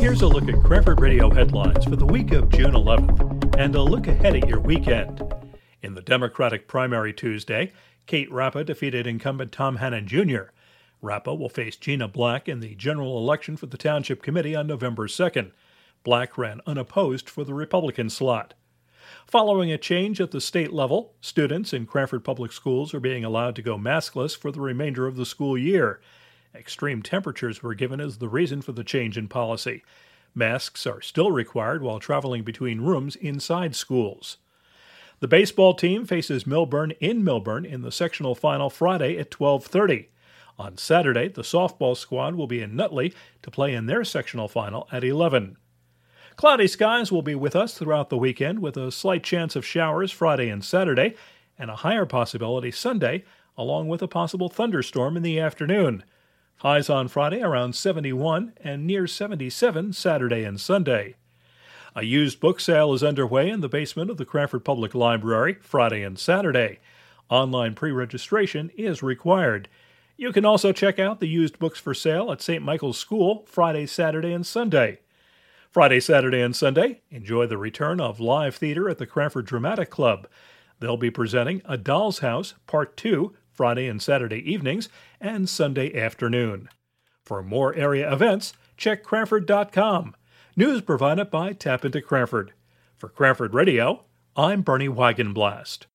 Here's a look at Cranford Radio headlines for the week of June 11th and a look ahead at your weekend. In the Democratic primary Tuesday, Kate Rappa defeated incumbent Tom Hannen Jr. Rappa will face Gina Black in the general election for the Township Committee on November 2nd. Black ran unopposed for the Republican slot. Following a change at the state level, students in Cranford Public Schools are being allowed to go maskless for the remainder of the school year. Extreme temperatures were given as the reason for the change in policy. Masks are still required while traveling between rooms inside schools. The baseball team faces Millburn in Millburn in the sectional final Friday at 12:30. On Saturday, the softball squad will be in Nutley to play in their sectional final at 11. Cloudy skies will be with us throughout the weekend with a slight chance of showers Friday and Saturday and a higher possibility Sunday along with a possible thunderstorm in the afternoon. Highs on Friday around 71 and near 77 Saturday and Sunday. A used book sale is underway in the basement of the Cranford Public Library Friday and Saturday. Online pre registration is required. You can also check out the used books for sale at St. Michael's School Friday, Saturday, and Sunday. Friday, Saturday, and Sunday, enjoy the return of live theater at the Cranford Dramatic Club. They'll be presenting A Doll's House Part 2 Friday and Saturday evenings, and Sunday afternoon. For more area events, check Cranford.com. News provided by Tap into Cranford. For Cranford Radio, I'm Bernie Wagenblast.